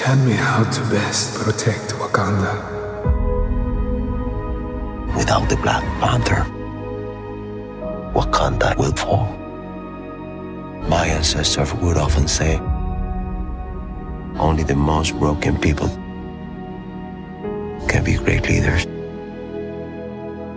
Tell me how to best protect Wakanda. Without the Black Panther, Wakanda will fall. My ancestors would often say, only the most broken people can be great leaders.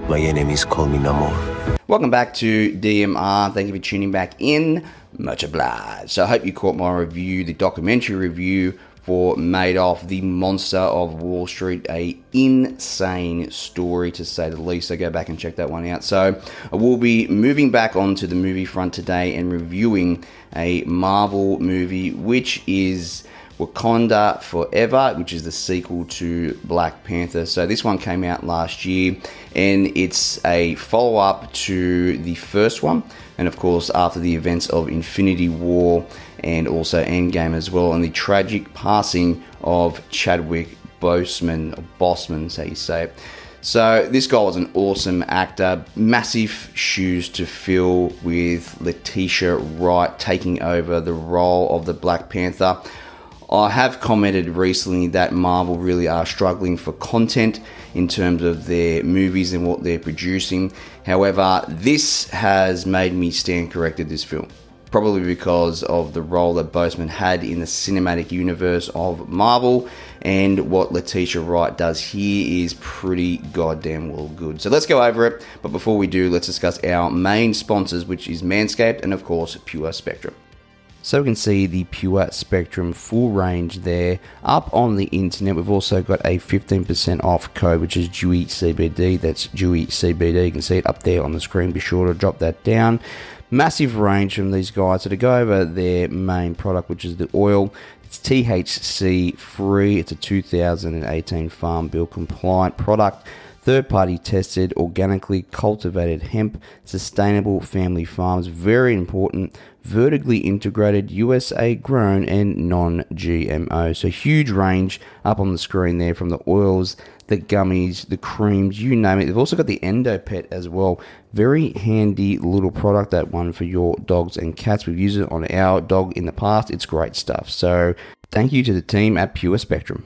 My enemies call me Namor. Welcome back to DMR. Thank you for tuning back in. Much obliged. So I hope you caught my review, the documentary review for Madoff, the monster of Wall Street. A insane story to say the least. So go back and check that one out. So I will be moving back onto the movie front today and reviewing a Marvel movie, which is Wakanda Forever, which is the sequel to Black Panther. So this one came out last year, and it's a follow up to the first one. And of course, after the events of Infinity War and also Endgame as well, and the tragic passing of Chadwick Boseman, or Bossman, so you say it. So this guy was an awesome actor, massive shoes to fill with Letitia Wright taking over the role of the Black Panther. I have commented recently that Marvel really are struggling for content in terms of their movies and what they're producing. However, this has made me stand corrected this film. Probably because of the role that Boseman had in the cinematic universe of Marvel, and what Letitia Wright does here is pretty goddamn well good. So let's go over it. But before we do, let's discuss our main sponsors, which is Manscaped and, of course, Pure Spectrum. So we can see the Pure Spectrum full range there up on the internet. We've also got a 15% off code, which is Dewey CBD. That's Dewey CBD. You can see it up there on the screen. Be sure to drop that down. Massive range from these guys. So to go over their main product, which is the oil, it's THC free. It's a 2018 Farm Bill compliant product third party tested, organically cultivated hemp, sustainable family farms, very important, vertically integrated, USA grown, and non GMO. So, huge range up on the screen there from the oils, the gummies, the creams, you name it. They've also got the Endo Pet as well. Very handy little product, that one for your dogs and cats. We've used it on our dog in the past. It's great stuff. So, thank you to the team at Pure Spectrum.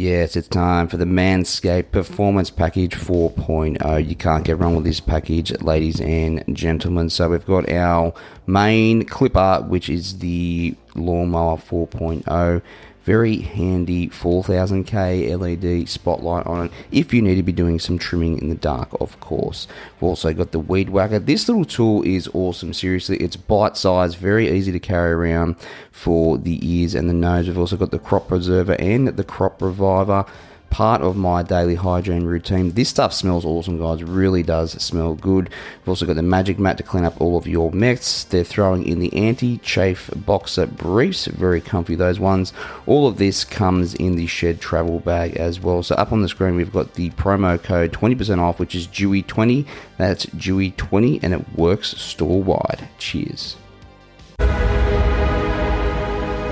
Yes, it's time for the Manscaped Performance Package 4.0. You can't get wrong with this package, ladies and gentlemen. So we've got our main clipper, which is the Lawnmower 4.0 very handy 4000K LED spotlight on it if you need to be doing some trimming in the dark, of course. We've also got the Weed Whacker. This little tool is awesome, seriously. It's bite sized, very easy to carry around for the ears and the nose. We've also got the Crop Preserver and the Crop Reviver part of my daily hygiene routine. This stuff smells awesome, guys. Really does smell good. We've also got the Magic Mat to clean up all of your mess. They're throwing in the anti-chafe boxer briefs. Very comfy, those ones. All of this comes in the shed travel bag as well. So up on the screen, we've got the promo code 20% off, which is Dewey20. That's Dewey20, and it works store-wide. Cheers.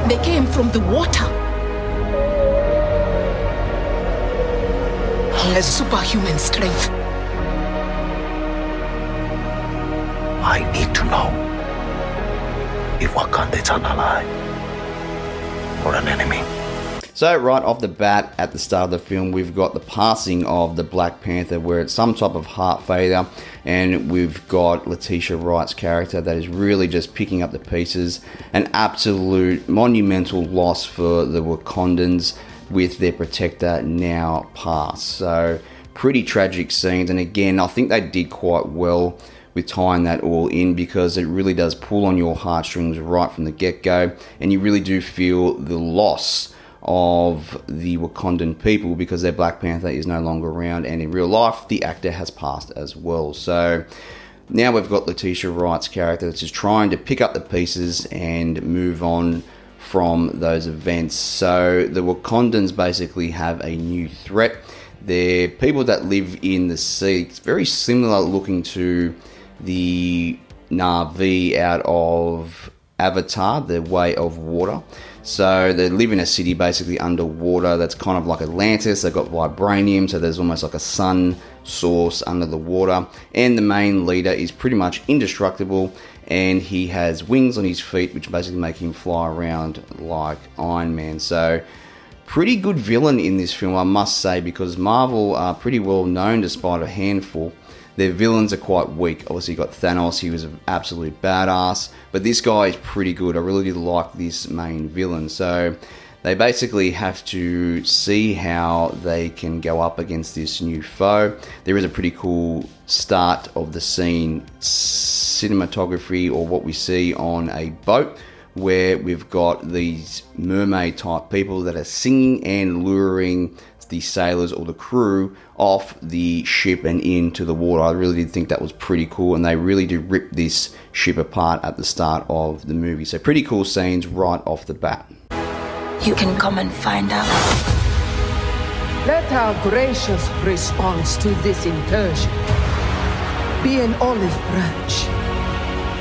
They came from the water. He has superhuman strength. I need to know if Wakanda is an ally or an enemy. So, right off the bat, at the start of the film, we've got the passing of the Black Panther, where it's some type of heart failure, and we've got Letitia Wright's character that is really just picking up the pieces. An absolute monumental loss for the Wakandans with their protector now passed. So, pretty tragic scenes, and again, I think they did quite well with tying that all in because it really does pull on your heartstrings right from the get go, and you really do feel the loss of the Wakandan people because their Black Panther is no longer around, and in real life, the actor has passed as well. So now we've got Letitia Wright's character that's just trying to pick up the pieces and move on from those events. So the Wakandans basically have a new threat. They're people that live in the sea. It's very similar looking to the Na'vi out of Avatar, the Way of Water. So they live in a city basically underwater that's kind of like Atlantis. They've got vibranium, so there's almost like a sun source under the water. And the main leader is pretty much indestructible and he has wings on his feet, which basically make him fly around like Iron Man. So, pretty good villain in this film, I must say, because Marvel are pretty well known despite a handful. Their villains are quite weak. Obviously, you got Thanos, he was an absolute badass, but this guy is pretty good. I really did like this main villain. So, they basically have to see how they can go up against this new foe. There is a pretty cool start of the scene cinematography, or what we see on a boat where we've got these mermaid type people that are singing and luring the sailors or the crew off the ship and into the water. I really did think that was pretty cool, and they really did rip this ship apart at the start of the movie. So, pretty cool scenes right off the bat. You can come and find out. Let our gracious response to this incursion be an olive branch.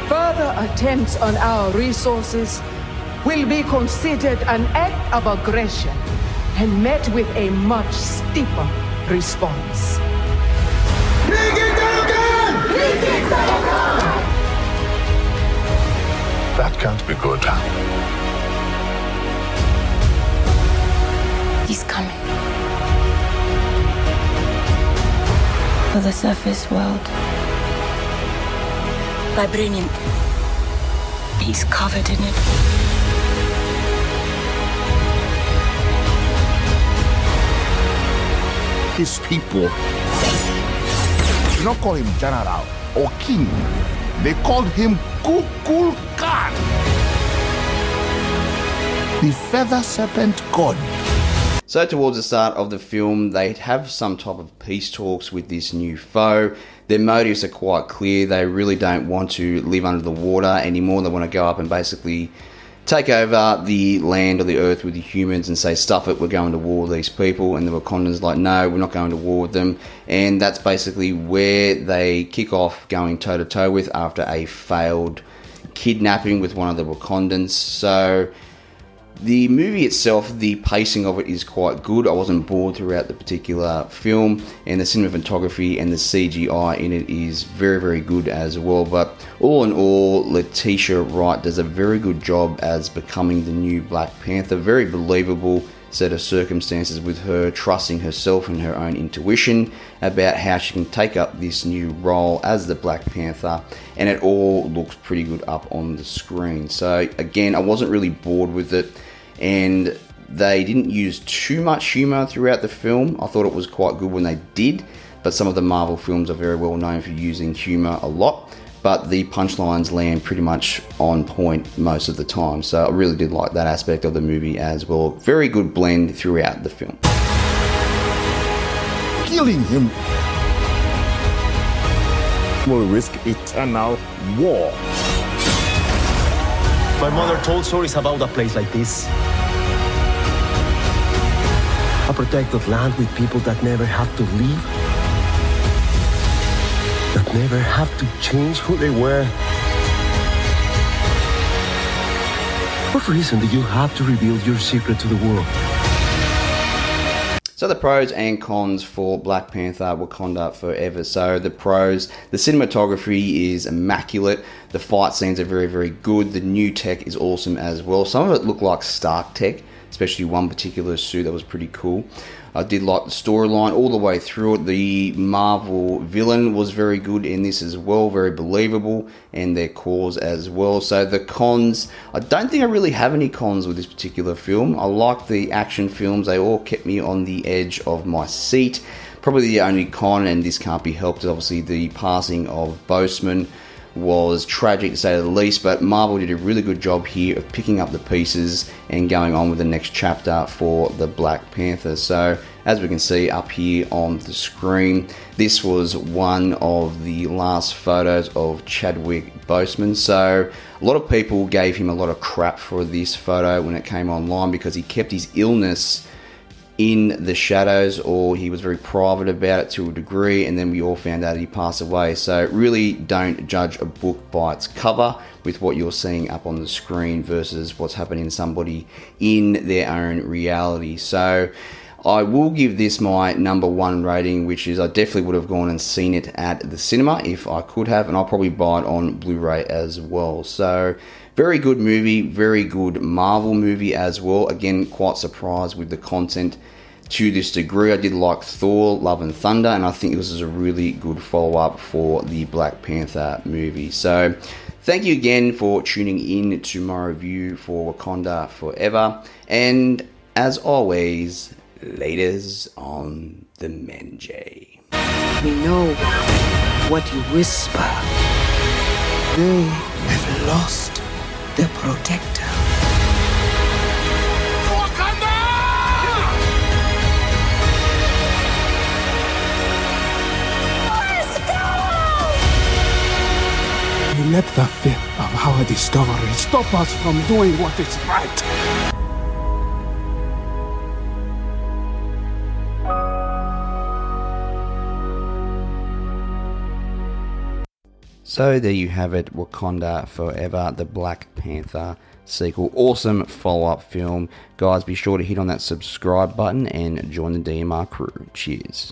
Further attempts on our resources will be considered an act of aggression and met with a much steeper response. That can't be good. He's coming. For the surface world. Vibranium. He's covered in it. His people do not call him general or king. They called him Kukul Khan, the feather serpent god. So, towards the start of the film, they have some type of peace talks with this new foe. Their motives are quite clear. They really don't want to live under the water anymore. They want to go up and basically take over the land or the earth with the humans and say, stuff it, we're going to war with these people. And the Wakandans like, no, we're not going to war with them. And that's basically where they kick off going toe to toe with after a failed kidnapping with one of the Wakandans. So the movie itself, the pacing of it is quite good. I wasn't bored throughout the particular film, and the cinematography and the CGI in it is very, very good as well. But all in all, Letitia Wright does a very good job as becoming the new Black Panther. Very believable set of circumstances with her trusting herself and her own intuition about how she can take up this new role as the Black Panther, and it all looks pretty good up on the screen. So, again, I wasn't really bored with it, and they didn't use too much humor throughout the film. I thought it was quite good when they did, but some of the Marvel films are very well known for using humor a lot but the punchlines land pretty much on point most of the time. So I really did like that aspect of the movie as well. Very good blend throughout the film. Killing him will risk eternal war. My mother told stories about a place like this. A protected land with people that never have to leave that never have to change who they were. What reason do you have to reveal your secret to the world? So the pros and cons for Black Panther Wakanda Forever. So the pros, the cinematography is immaculate. The fight scenes are very, very good. The new tech is awesome as well. Some of it looked like Stark tech, especially one particular suit that was pretty cool. I did like the storyline all the way through it. The Marvel villain was very good in this as well, very believable, and their cause as well. So the cons, I don't think I really have any cons with this particular film. I like the action films; they all kept me on the edge of my seat. Probably the only con, and this can't be helped, is obviously the passing of Boseman was tragic to say the least, but Marvel did a really good job here of picking up the pieces and going on with the next chapter for the Black Panther. So, as we can see up here on the screen, this was one of the last photos of Chadwick Boseman. So, a lot of people gave him a lot of crap for this photo when it came online because he kept his illness in the shadows or he was very private about it to a degree and then we all found out he passed away so really don't judge a book by its cover with what you're seeing up on the screen versus what's happening to somebody in their own reality so I will give this my number one rating, which is I definitely would have gone and seen it at the cinema if I could have, and I'll probably buy it on Blu ray as well. So, very good movie, very good Marvel movie as well. Again, quite surprised with the content to this degree. I did like Thor, Love and Thunder, and I think this is a really good follow up for the Black Panther movie. So, thank you again for tuning in to my review for Wakanda Forever. And as always, laters on the Menjay. We know what you whisper. They have lost their protector. Let the fear of our discovery stop us from doing what is right. So there you have it, Wakanda Forever, the Black Panther sequel. Awesome follow-up film. Guys, be sure to hit on that subscribe button and join the DMR crew. Cheers.